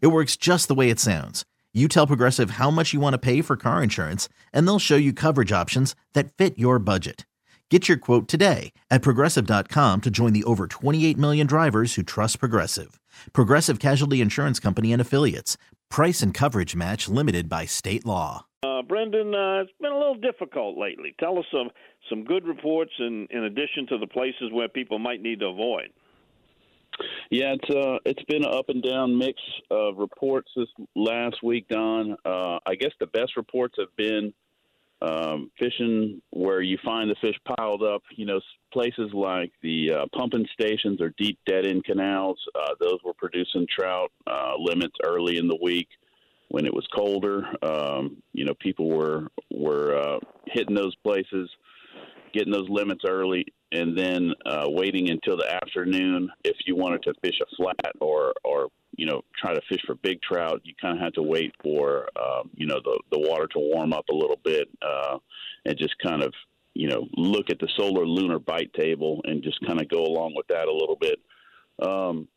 It works just the way it sounds. You tell Progressive how much you want to pay for car insurance, and they'll show you coverage options that fit your budget. Get your quote today at progressive.com to join the over 28 million drivers who trust Progressive. Progressive Casualty Insurance Company and Affiliates. Price and coverage match limited by state law. Uh, Brendan, uh, it's been a little difficult lately. Tell us some some good reports in in addition to the places where people might need to avoid. Yeah, it's uh, it's been an up and down mix of reports this last week, Don. Uh, I guess the best reports have been um, fishing where you find the fish piled up. You know, places like the uh, pumping stations or deep dead end canals. Uh, those were producing trout uh, limits early in the week when it was colder. Um, you know, people were were uh, hitting those places, getting those limits early, and then uh, waiting until the afternoon if you wanted to fish a flat or or you know try to fish for big trout. You kind of had to wait for um, you know the the water to warm up a little bit uh, and just kind of you know look at the solar lunar bite table and just kind of go along with that a little bit. Um,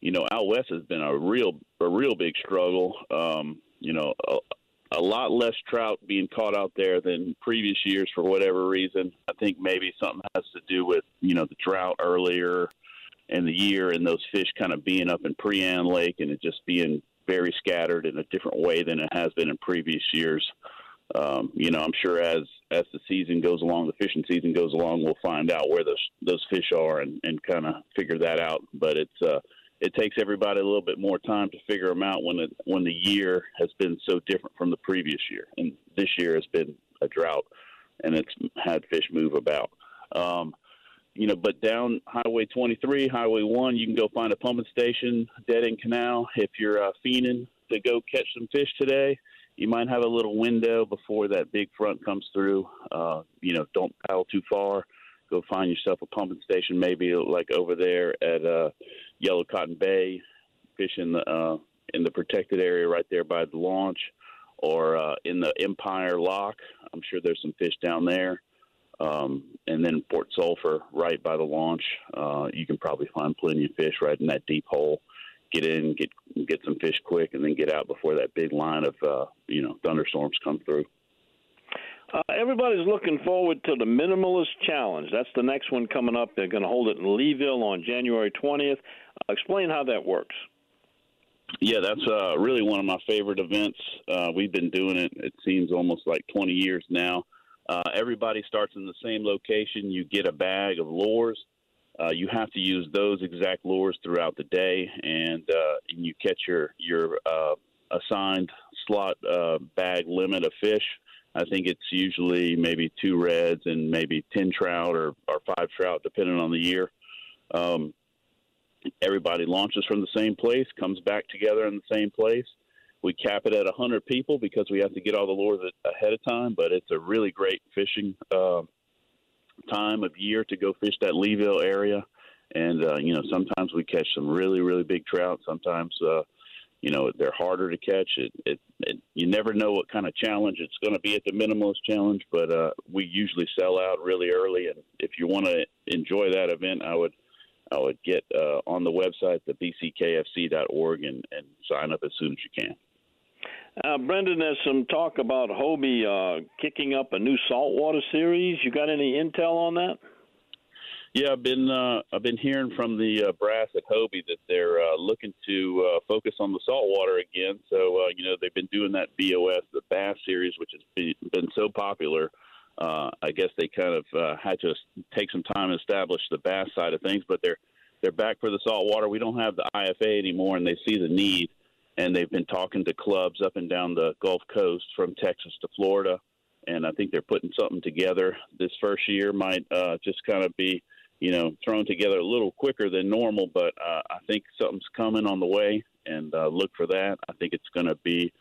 you know, out west has been a real a real big struggle. Um, you know, a, a lot less trout being caught out there than previous years for whatever reason. I think maybe something has to do with you know the drought earlier in the year and those fish kind of being up in Prien Lake and it just being very scattered in a different way than it has been in previous years. Um, you know, I'm sure as as the season goes along, the fishing season goes along, we'll find out where those those fish are and, and kind of figure that out. But it's uh, it takes everybody a little bit more time to figure them out when it when the year has been so different from the previous year, and this year has been a drought, and it's had fish move about. Um, you know, but down Highway 23, Highway 1, you can go find a pumping station, dead end canal. If you're uh, fiending to go catch some fish today, you might have a little window before that big front comes through. Uh, you know, don't paddle too far. Go find yourself a pumping station, maybe like over there at uh, Yellow Cotton Bay, fish in the uh, in the protected area right there by the launch, or uh, in the Empire Lock. I'm sure there's some fish down there. Um, and then Port Sulphur, right by the launch, uh, you can probably find plenty of fish right in that deep hole. Get in, get get some fish quick, and then get out before that big line of uh, you know thunderstorms come through. Uh, everybody's looking forward to the Minimalist Challenge. That's the next one coming up. They're going to hold it in Leeville on January 20th. Uh, explain how that works. Yeah, that's uh, really one of my favorite events. Uh, we've been doing it, it seems almost like 20 years now. Uh, everybody starts in the same location. You get a bag of lures. Uh, you have to use those exact lures throughout the day, and, uh, and you catch your your uh, assigned slot uh, bag limit of fish. I think it's usually maybe two reds and maybe ten trout or, or five trout, depending on the year. Um, everybody launches from the same place, comes back together in the same place. We cap it at 100 people because we have to get all the lures ahead of time, but it's a really great fishing uh, time of year to go fish that Leeville area. And, uh, you know, sometimes we catch some really, really big trout. Sometimes, uh, you know, they're harder to catch. It, it, it you never know what kind of challenge it's going to be at the minimalist challenge, but uh, we usually sell out really early. And if you want to enjoy that event, I would I would get uh, on the website, the bckfc.org, and, and sign up as soon as you can. Uh, Brendan, there's some talk about Hobie uh, kicking up a new saltwater series. You got any intel on that? Yeah, I've been uh, I've been hearing from the uh, brass at Hobie that they're uh, looking to uh, focus on the saltwater again. So uh, you know they've been doing that BOS, the Bass series, which has been, been so popular. Uh, I guess they kind of had to take some time to establish the bass side of things, but they're they're back for the saltwater. We don't have the IFA anymore, and they see the need and they've been talking to clubs up and down the Gulf Coast from Texas to Florida. And I think they're putting something together. This first year might just kind of be, you know, thrown together a little quicker than normal, but uh, I think something's coming on the way, and uh, look for that. I think it's going to be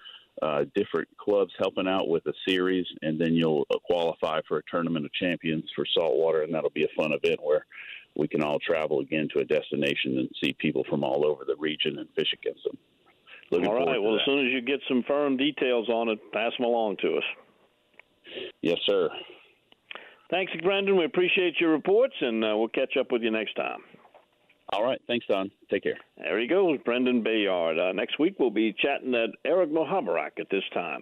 uh, different clubs helping out with a series, and then you'll uh, qualify for a tournament of champions for saltwater, and that'll be a fun event where we can all travel again to a destination and see people from all over the region and fish against them. Looking all right. Well, as soon as you get some firm details on it, pass them along to us. Yes, sir. Thanks, Brendan. We appreciate your reports, and uh, we'll catch up with you next time. All right. Thanks, Don. Take care. There he goes, Brendan Bayard. Uh, next week, we'll be chatting at Eric Mohabarak at this time.